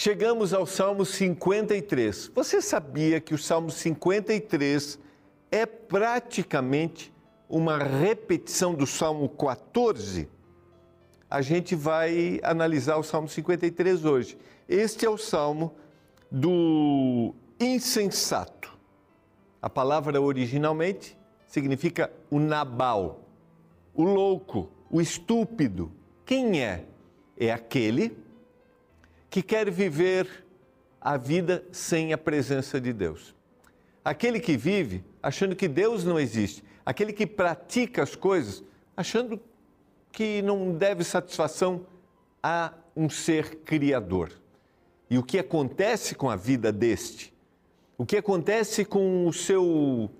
Chegamos ao Salmo 53. Você sabia que o Salmo 53 é praticamente uma repetição do Salmo 14? A gente vai analisar o Salmo 53 hoje. Este é o Salmo do insensato. A palavra originalmente significa o Nabal, o louco, o estúpido. Quem é? É aquele que quer viver a vida sem a presença de Deus. Aquele que vive achando que Deus não existe, aquele que pratica as coisas achando que não deve satisfação a um ser criador. E o que acontece com a vida deste? O que acontece com o seu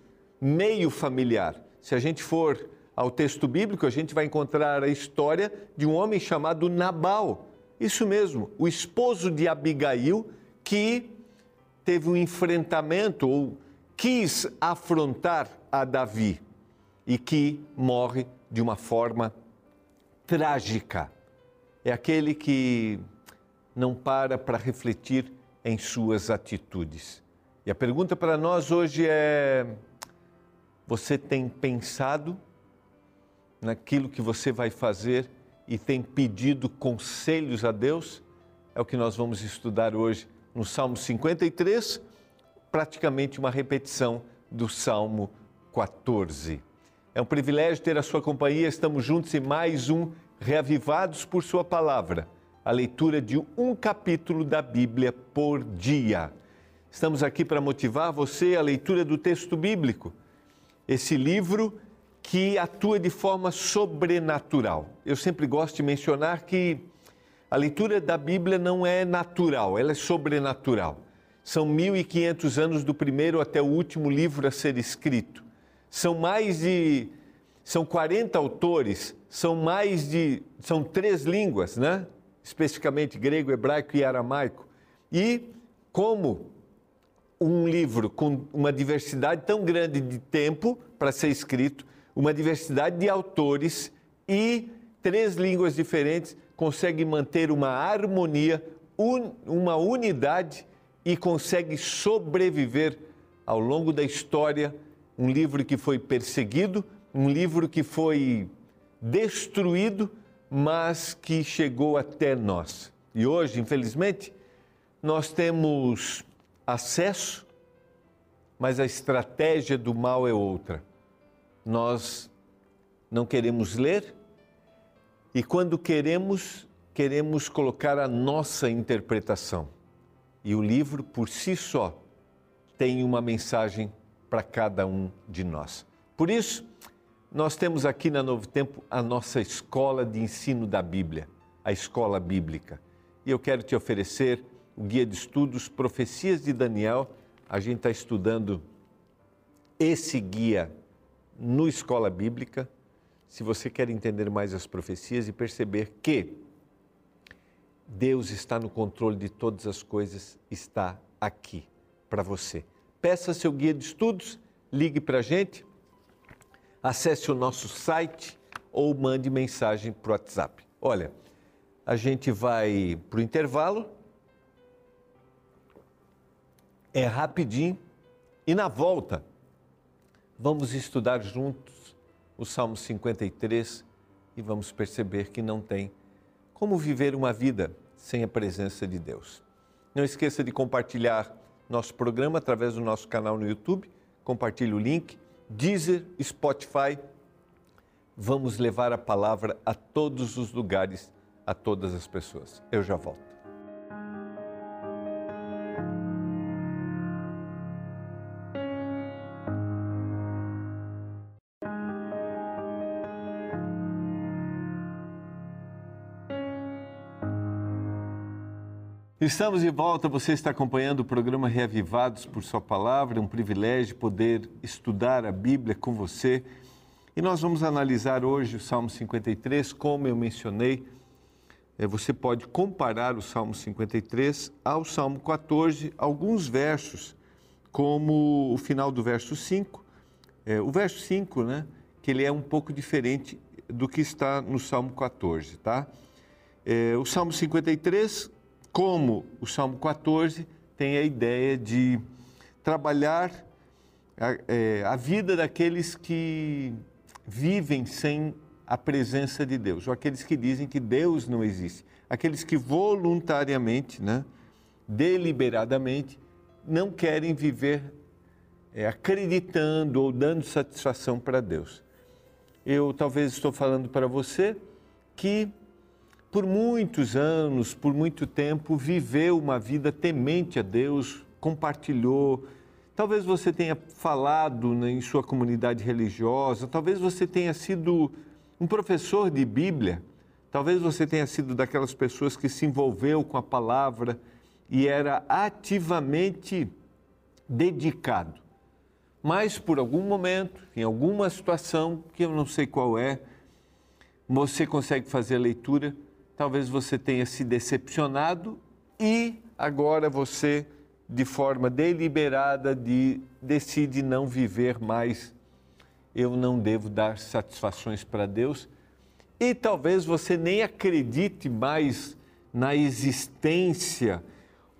meio familiar? Se a gente for ao texto bíblico, a gente vai encontrar a história de um homem chamado Nabal. Isso mesmo, o esposo de Abigail que teve um enfrentamento ou quis afrontar a Davi e que morre de uma forma trágica. É aquele que não para para refletir em suas atitudes. E a pergunta para nós hoje é: você tem pensado naquilo que você vai fazer e tem pedido conselhos a Deus? É o que nós vamos estudar hoje no Salmo 53, praticamente uma repetição do Salmo 14. É um privilégio ter a sua companhia, estamos juntos em mais um Reavivados por Sua Palavra, a leitura de um capítulo da Bíblia por dia. Estamos aqui para motivar você a leitura do texto bíblico. Esse livro que atua de forma sobrenatural. Eu sempre gosto de mencionar que a leitura da Bíblia não é natural, ela é sobrenatural. São 1500 anos do primeiro até o último livro a ser escrito. São mais de são 40 autores, são mais de são três línguas, né? Especificamente grego, hebraico e aramaico. E como um livro com uma diversidade tão grande de tempo para ser escrito, uma diversidade de autores e três línguas diferentes consegue manter uma harmonia, un, uma unidade e consegue sobreviver ao longo da história. Um livro que foi perseguido, um livro que foi destruído, mas que chegou até nós. E hoje, infelizmente, nós temos acesso, mas a estratégia do mal é outra nós não queremos ler e quando queremos, queremos colocar a nossa interpretação. E o livro por si só tem uma mensagem para cada um de nós. Por isso, nós temos aqui na Novo Tempo a nossa escola de ensino da Bíblia, a escola bíblica. E eu quero te oferecer o guia de estudos Profecias de Daniel. A gente está estudando esse guia no Escola Bíblica, se você quer entender mais as profecias e perceber que Deus está no controle de todas as coisas, está aqui para você. Peça seu guia de estudos, ligue para a gente, acesse o nosso site ou mande mensagem para o WhatsApp. Olha, a gente vai para o intervalo, é rapidinho, e na volta Vamos estudar juntos o Salmo 53 e vamos perceber que não tem como viver uma vida sem a presença de Deus. Não esqueça de compartilhar nosso programa através do nosso canal no YouTube. Compartilhe o link. Deezer, Spotify. Vamos levar a palavra a todos os lugares, a todas as pessoas. Eu já volto. Estamos de volta, você está acompanhando o programa Reavivados por Sua Palavra, um privilégio poder estudar a Bíblia com você. E nós vamos analisar hoje o Salmo 53, como eu mencionei, é, você pode comparar o Salmo 53 ao Salmo 14, alguns versos, como o final do verso 5, é, o verso 5, né, que ele é um pouco diferente do que está no Salmo 14, tá? É, o Salmo 53 como o Salmo 14 tem a ideia de trabalhar a, é, a vida daqueles que vivem sem a presença de Deus, ou aqueles que dizem que Deus não existe, aqueles que voluntariamente, né, deliberadamente, não querem viver é, acreditando ou dando satisfação para Deus. Eu talvez estou falando para você que por muitos anos, por muito tempo, viveu uma vida temente a Deus, compartilhou. Talvez você tenha falado né, em sua comunidade religiosa, talvez você tenha sido um professor de Bíblia, talvez você tenha sido daquelas pessoas que se envolveu com a palavra e era ativamente dedicado. Mas por algum momento, em alguma situação, que eu não sei qual é, você consegue fazer a leitura, talvez você tenha se decepcionado e agora você, de forma deliberada, de, decide não viver mais. Eu não devo dar satisfações para Deus. E talvez você nem acredite mais na existência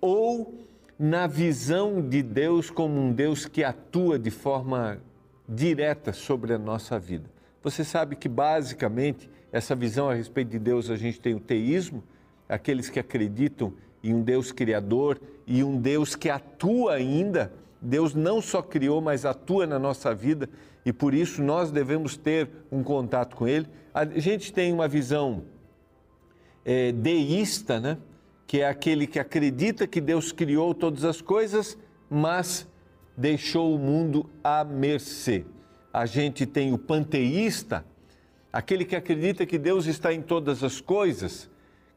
ou na visão de Deus como um Deus que atua de forma direta sobre a nossa vida. Você sabe que basicamente essa visão a respeito de Deus a gente tem o teísmo, aqueles que acreditam em um Deus criador e um Deus que atua ainda. Deus não só criou, mas atua na nossa vida e por isso nós devemos ter um contato com Ele. A gente tem uma visão é, deísta, né? que é aquele que acredita que Deus criou todas as coisas, mas deixou o mundo à mercê. A gente tem o panteísta, aquele que acredita que Deus está em todas as coisas,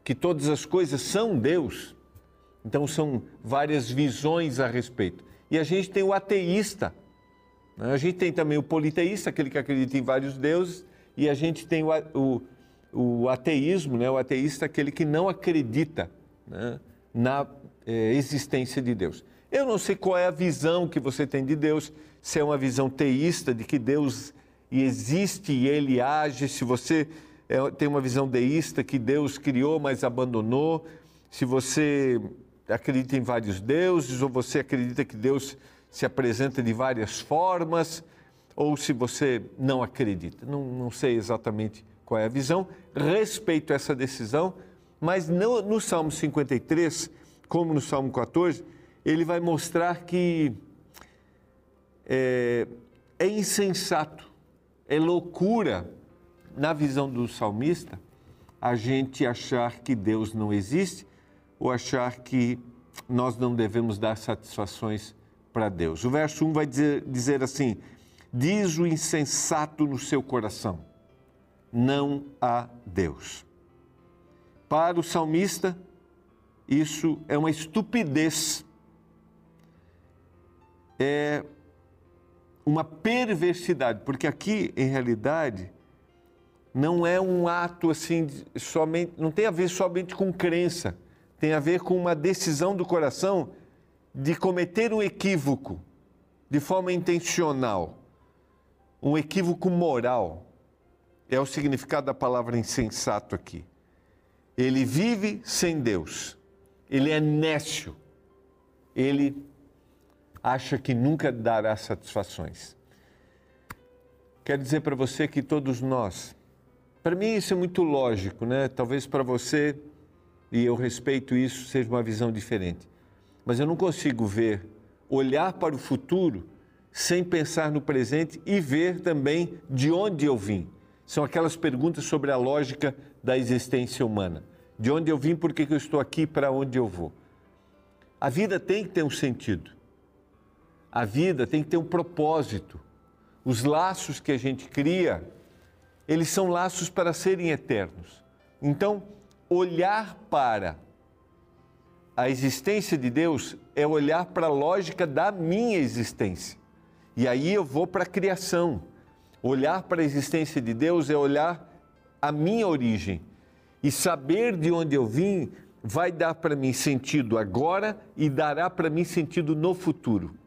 que todas as coisas são Deus. Então são várias visões a respeito. E a gente tem o ateísta. Né? A gente tem também o politeísta, aquele que acredita em vários deuses, e a gente tem o, o, o ateísmo, né? o ateísta, aquele que não acredita né, na é, existência de Deus. Eu não sei qual é a visão que você tem de Deus, se é uma visão teísta de que Deus existe e ele age, se você é, tem uma visão deísta que Deus criou, mas abandonou, se você acredita em vários deuses ou você acredita que Deus se apresenta de várias formas, ou se você não acredita. Não, não sei exatamente qual é a visão. Respeito essa decisão, mas no Salmo 53, como no Salmo 14, ele vai mostrar que é, é insensato, é loucura, na visão do salmista, a gente achar que Deus não existe ou achar que nós não devemos dar satisfações para Deus. O verso 1 vai dizer, dizer assim: Diz o insensato no seu coração, não há Deus. Para o salmista, isso é uma estupidez, é uma perversidade, porque aqui, em realidade, não é um ato assim, somente, não tem a ver somente com crença, tem a ver com uma decisão do coração de cometer um equívoco de forma intencional, um equívoco moral. É o significado da palavra insensato aqui. Ele vive sem Deus. Ele é nécio. Ele acha que nunca dará satisfações. Quero dizer para você que todos nós, para mim isso é muito lógico, né? Talvez para você, e eu respeito isso, seja uma visão diferente. Mas eu não consigo ver, olhar para o futuro sem pensar no presente e ver também de onde eu vim. São aquelas perguntas sobre a lógica da existência humana. De onde eu vim, por que eu estou aqui, para onde eu vou. A vida tem que ter um sentido. A vida tem que ter um propósito. Os laços que a gente cria, eles são laços para serem eternos. Então, olhar para a existência de Deus é olhar para a lógica da minha existência. E aí eu vou para a criação. Olhar para a existência de Deus é olhar a minha origem. E saber de onde eu vim vai dar para mim sentido agora e dará para mim sentido no futuro.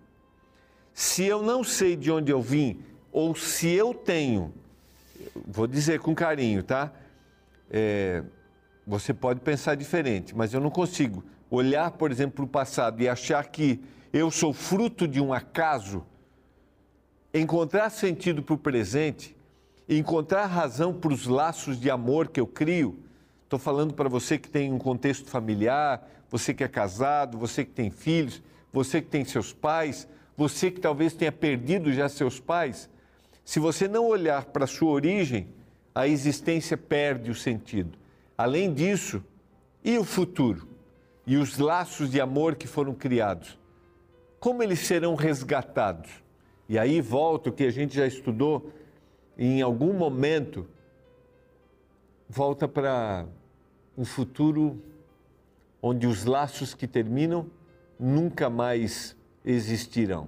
Se eu não sei de onde eu vim, ou se eu tenho, vou dizer com carinho, tá? É, você pode pensar diferente, mas eu não consigo olhar, por exemplo, para o passado e achar que eu sou fruto de um acaso, encontrar sentido para o presente, encontrar razão para os laços de amor que eu crio. Estou falando para você que tem um contexto familiar, você que é casado, você que tem filhos, você que tem seus pais, você que talvez tenha perdido já seus pais. Se você não olhar para a sua origem, a existência perde o sentido. Além disso, e o futuro? E os laços de amor que foram criados? Como eles serão resgatados? E aí volta o que a gente já estudou, em algum momento, volta para um futuro onde os laços que terminam nunca mais existirão.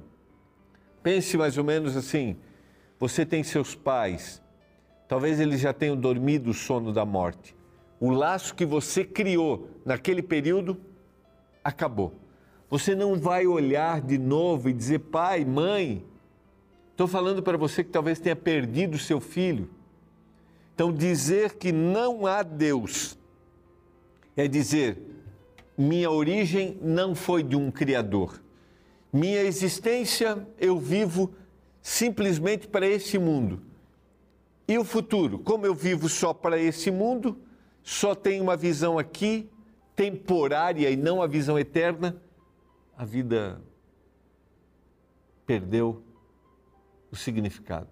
Pense mais ou menos assim: você tem seus pais, talvez eles já tenham dormido o sono da morte. O laço que você criou naquele período acabou. Você não vai olhar de novo e dizer, pai, mãe. Estou falando para você que talvez tenha perdido seu filho. Então, dizer que não há Deus é dizer, minha origem não foi de um Criador. Minha existência eu vivo simplesmente para esse mundo. E o futuro? Como eu vivo só para esse mundo, só tenho uma visão aqui, temporária e não a visão eterna, a vida perdeu o significado.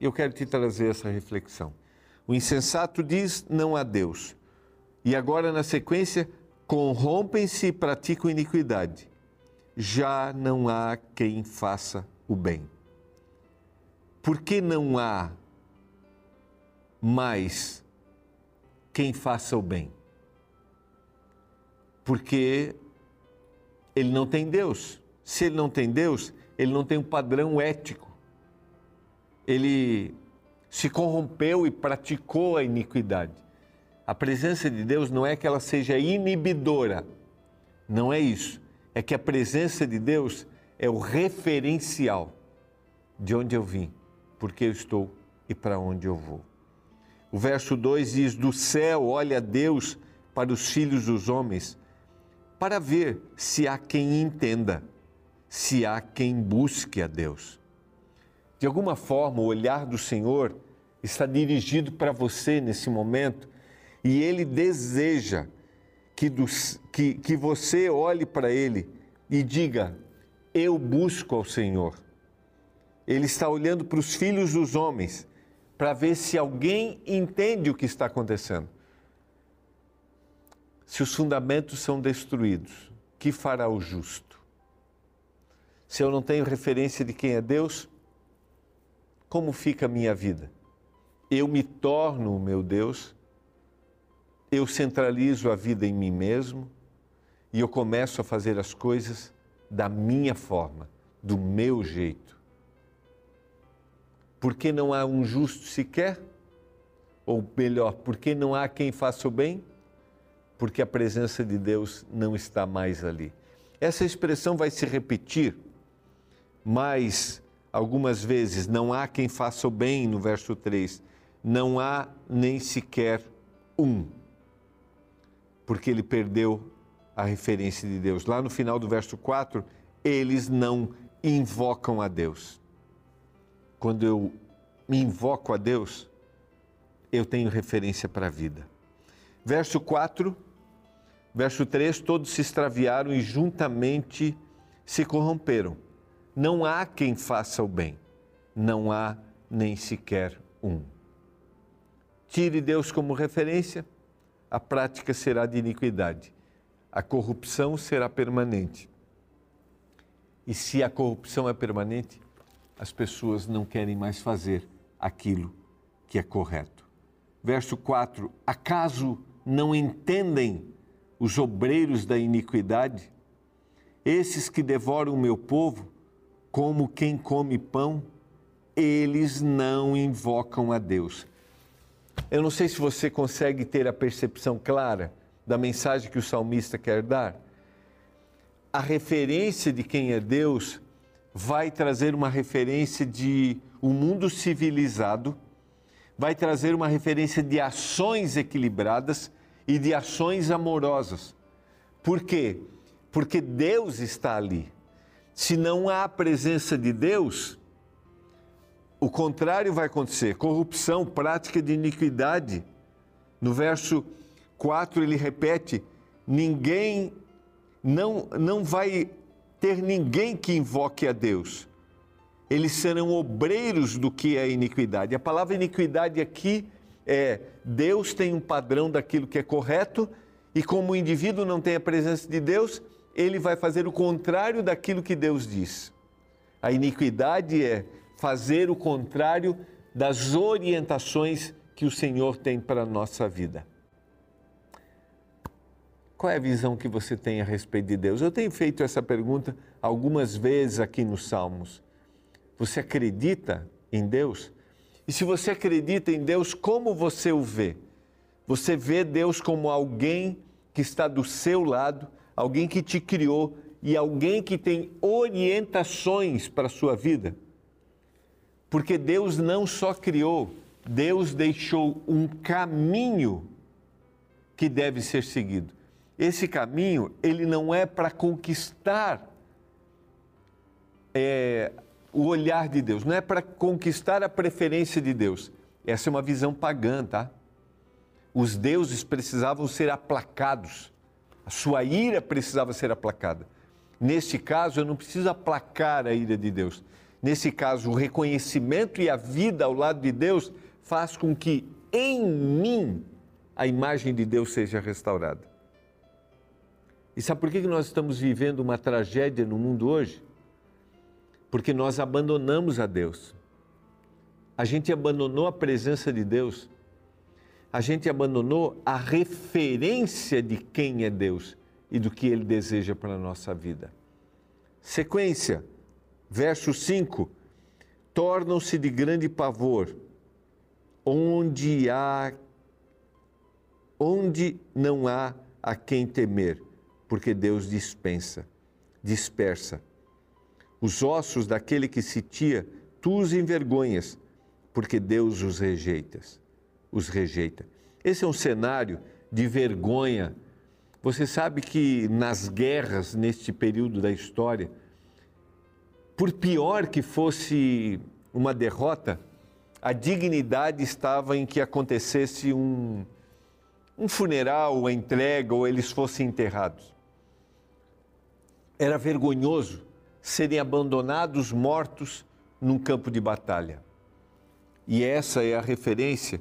Eu quero te trazer essa reflexão. O insensato diz: não há Deus. E agora, na sequência, corrompem-se e praticam iniquidade. Já não há quem faça o bem. Por que não há mais quem faça o bem? Porque ele não tem Deus. Se ele não tem Deus, ele não tem um padrão ético. Ele se corrompeu e praticou a iniquidade. A presença de Deus não é que ela seja inibidora, não é isso. É que a presença de Deus é o referencial de onde eu vim, porque eu estou e para onde eu vou. O verso 2 diz: Do céu olha Deus para os filhos dos homens, para ver se há quem entenda, se há quem busque a Deus. De alguma forma, o olhar do Senhor está dirigido para você nesse momento e Ele deseja que, que, que você olhe para Ele e diga: Eu busco ao Senhor. Ele está olhando para os filhos dos homens para ver se alguém entende o que está acontecendo. Se os fundamentos são destruídos, que fará o justo? Se eu não tenho referência de quem é Deus, como fica a minha vida? Eu me torno o meu Deus, eu centralizo a vida em mim mesmo e eu começo a fazer as coisas da minha forma, do meu jeito. Porque não há um justo sequer? Ou melhor, porque não há quem faça o bem? Porque a presença de Deus não está mais ali. Essa expressão vai se repetir mais algumas vezes. Não há quem faça o bem, no verso 3. Não há nem sequer um. Porque ele perdeu a referência de Deus. Lá no final do verso 4, eles não invocam a Deus quando eu me invoco a Deus, eu tenho referência para a vida. Verso 4, verso 3: todos se extraviaram e juntamente se corromperam. Não há quem faça o bem, não há nem sequer um. Tire Deus como referência, a prática será de iniquidade, a corrupção será permanente. E se a corrupção é permanente, as pessoas não querem mais fazer aquilo que é correto. Verso 4: Acaso não entendem os obreiros da iniquidade? Esses que devoram o meu povo, como quem come pão, eles não invocam a Deus. Eu não sei se você consegue ter a percepção clara da mensagem que o salmista quer dar. A referência de quem é Deus vai trazer uma referência de um mundo civilizado, vai trazer uma referência de ações equilibradas e de ações amorosas. Por quê? Porque Deus está ali. Se não há a presença de Deus, o contrário vai acontecer: corrupção, prática de iniquidade. No verso 4 ele repete: ninguém, não, não vai ter ninguém que invoque a Deus. Eles serão obreiros do que é iniquidade. A palavra iniquidade aqui é Deus tem um padrão daquilo que é correto e como o indivíduo não tem a presença de Deus, ele vai fazer o contrário daquilo que Deus diz. A iniquidade é fazer o contrário das orientações que o Senhor tem para a nossa vida. Qual é a visão que você tem a respeito de Deus? Eu tenho feito essa pergunta algumas vezes aqui nos Salmos. Você acredita em Deus? E se você acredita em Deus, como você o vê? Você vê Deus como alguém que está do seu lado, alguém que te criou e alguém que tem orientações para a sua vida? Porque Deus não só criou, Deus deixou um caminho que deve ser seguido. Esse caminho, ele não é para conquistar é, o olhar de Deus, não é para conquistar a preferência de Deus. Essa é uma visão pagã, tá? Os deuses precisavam ser aplacados, a sua ira precisava ser aplacada. Neste caso, eu não preciso aplacar a ira de Deus. Nesse caso, o reconhecimento e a vida ao lado de Deus faz com que em mim a imagem de Deus seja restaurada. E sabe por que nós estamos vivendo uma tragédia no mundo hoje? Porque nós abandonamos a Deus. A gente abandonou a presença de Deus. A gente abandonou a referência de quem é Deus e do que Ele deseja para a nossa vida. Sequência, verso 5: tornam-se de grande pavor, onde há onde não há a quem temer, porque Deus dispensa, dispersa os ossos daquele que se tia, tu os envergonhas, porque Deus os rejeita. Os rejeita. Esse é um cenário de vergonha. Você sabe que nas guerras, neste período da história, por pior que fosse uma derrota, a dignidade estava em que acontecesse um, um funeral, uma entrega, ou eles fossem enterrados. Era vergonhoso serem abandonados mortos num campo de batalha. E essa é a referência.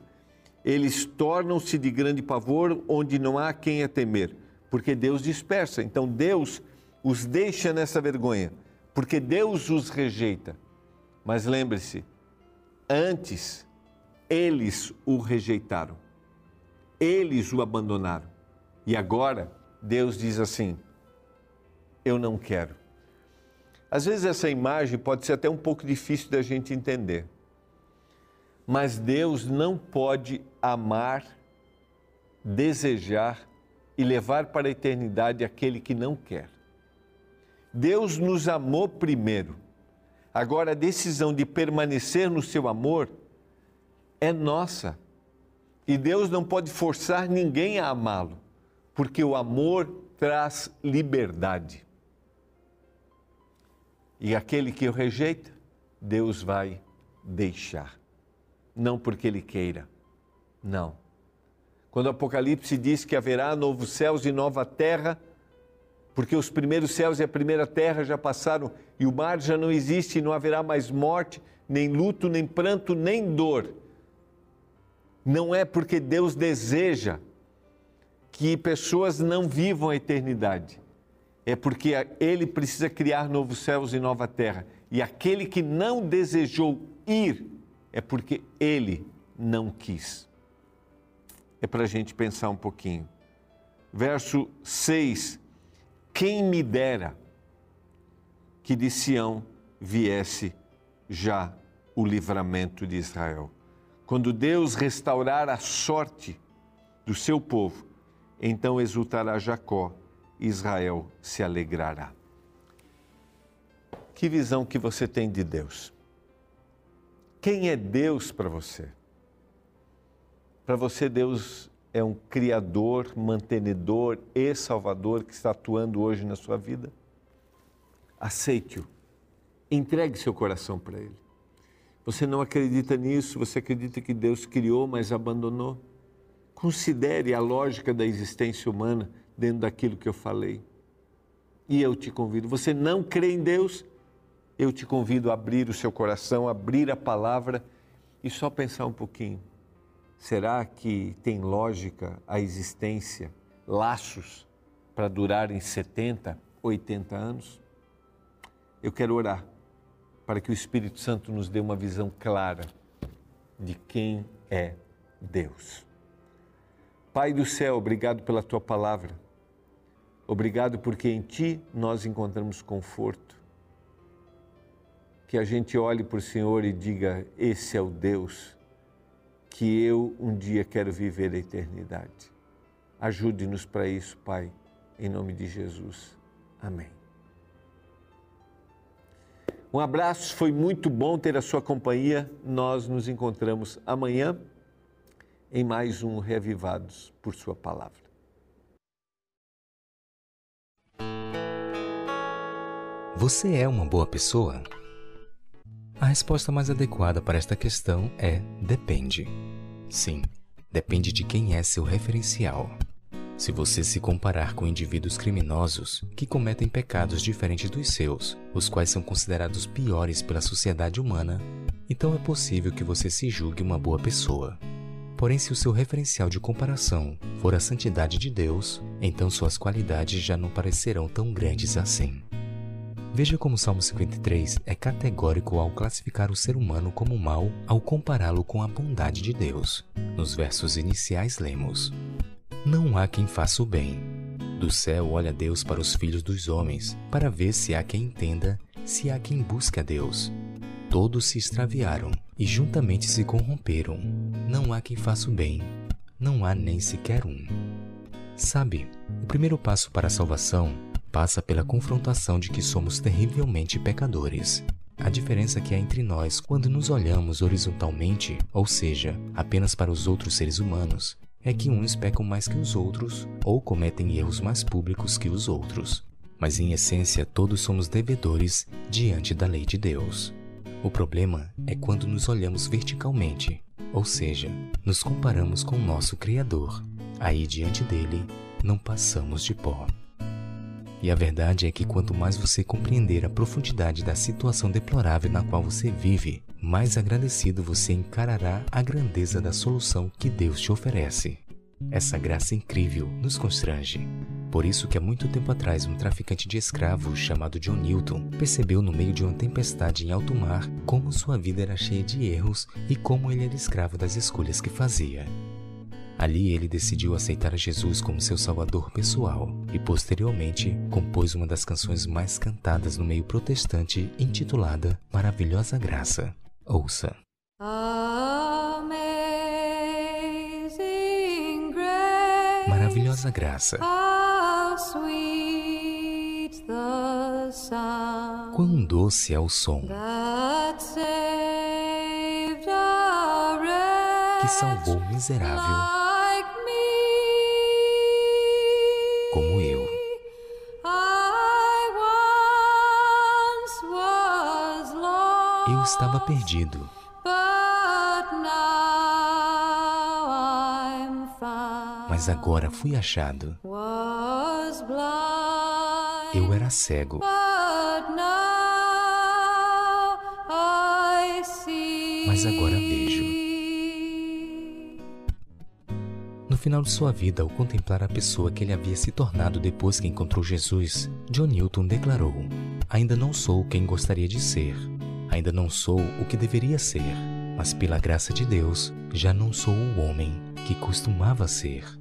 Eles tornam-se de grande pavor onde não há quem a temer, porque Deus dispersa. Então Deus os deixa nessa vergonha, porque Deus os rejeita. Mas lembre-se, antes eles o rejeitaram, eles o abandonaram. E agora Deus diz assim: Eu não quero. Às vezes essa imagem pode ser até um pouco difícil da gente entender. Mas Deus não pode amar, desejar e levar para a eternidade aquele que não quer. Deus nos amou primeiro. Agora a decisão de permanecer no seu amor é nossa. E Deus não pode forçar ninguém a amá-lo, porque o amor traz liberdade. E aquele que o rejeita, Deus vai deixar. Não porque ele queira, não. Quando o Apocalipse diz que haverá novos céus e nova terra, porque os primeiros céus e a primeira terra já passaram e o mar já não existe e não haverá mais morte, nem luto, nem pranto, nem dor. Não é porque Deus deseja que pessoas não vivam a eternidade é porque ele precisa criar novos céus e nova terra. E aquele que não desejou ir é porque ele não quis. É para a gente pensar um pouquinho. Verso 6: Quem me dera que de Sião viesse já o livramento de Israel. Quando Deus restaurar a sorte do seu povo, então exultará Jacó Israel se alegrará. Que visão que você tem de Deus? Quem é Deus para você? Para você, Deus é um Criador, mantenedor e Salvador que está atuando hoje na sua vida? Aceite-o. Entregue seu coração para Ele. Você não acredita nisso, você acredita que Deus criou, mas abandonou? Considere a lógica da existência humana dentro daquilo que eu falei. E eu te convido. Você não crê em Deus? Eu te convido a abrir o seu coração, abrir a palavra e só pensar um pouquinho. Será que tem lógica a existência, laços para durarem 70, 80 anos? Eu quero orar para que o Espírito Santo nos dê uma visão clara de quem é Deus. Pai do céu, obrigado pela tua palavra. Obrigado porque em ti nós encontramos conforto. Que a gente olhe para o Senhor e diga: Esse é o Deus que eu um dia quero viver a eternidade. Ajude-nos para isso, Pai, em nome de Jesus. Amém. Um abraço, foi muito bom ter a sua companhia. Nós nos encontramos amanhã em mais um Reavivados por Sua Palavra. Você é uma boa pessoa? A resposta mais adequada para esta questão é depende. Sim, depende de quem é seu referencial. Se você se comparar com indivíduos criminosos que cometem pecados diferentes dos seus, os quais são considerados piores pela sociedade humana, então é possível que você se julgue uma boa pessoa. Porém, se o seu referencial de comparação for a santidade de Deus, então suas qualidades já não parecerão tão grandes assim. Veja como o Salmo 53 é categórico ao classificar o ser humano como mal ao compará-lo com a bondade de Deus. Nos versos iniciais lemos: Não há quem faça o bem. Do céu olha Deus para os filhos dos homens, para ver se há quem entenda, se há quem busque a Deus. Todos se extraviaram e juntamente se corromperam. Não há quem faça o bem, não há nem sequer um. Sabe, o primeiro passo para a salvação passa pela confrontação de que somos terrivelmente pecadores. A diferença que há entre nós quando nos olhamos horizontalmente, ou seja, apenas para os outros seres humanos, é que uns pecam mais que os outros ou cometem erros mais públicos que os outros. Mas em essência, todos somos devedores diante da lei de Deus. O problema é quando nos olhamos verticalmente, ou seja, nos comparamos com o nosso Criador. Aí diante dele, não passamos de pó. E a verdade é que quanto mais você compreender a profundidade da situação deplorável na qual você vive, mais agradecido você encarará a grandeza da solução que Deus te oferece. Essa graça incrível nos constrange. Por isso que há muito tempo atrás um traficante de escravos chamado John Newton percebeu no meio de uma tempestade em alto mar como sua vida era cheia de erros e como ele era escravo das escolhas que fazia. Ali ele decidiu aceitar Jesus como seu salvador pessoal e posteriormente compôs uma das canções mais cantadas no meio protestante intitulada Maravilhosa Graça. Ouça. Maravilhosa Graça. Quão doce é o som que salvou o miserável Eu estava perdido. Mas agora fui achado. Eu era cego. Mas agora vejo. final de sua vida, ao contemplar a pessoa que ele havia se tornado depois que encontrou Jesus, John Newton declarou: Ainda não sou quem gostaria de ser, ainda não sou o que deveria ser, mas pela graça de Deus, já não sou o homem que costumava ser.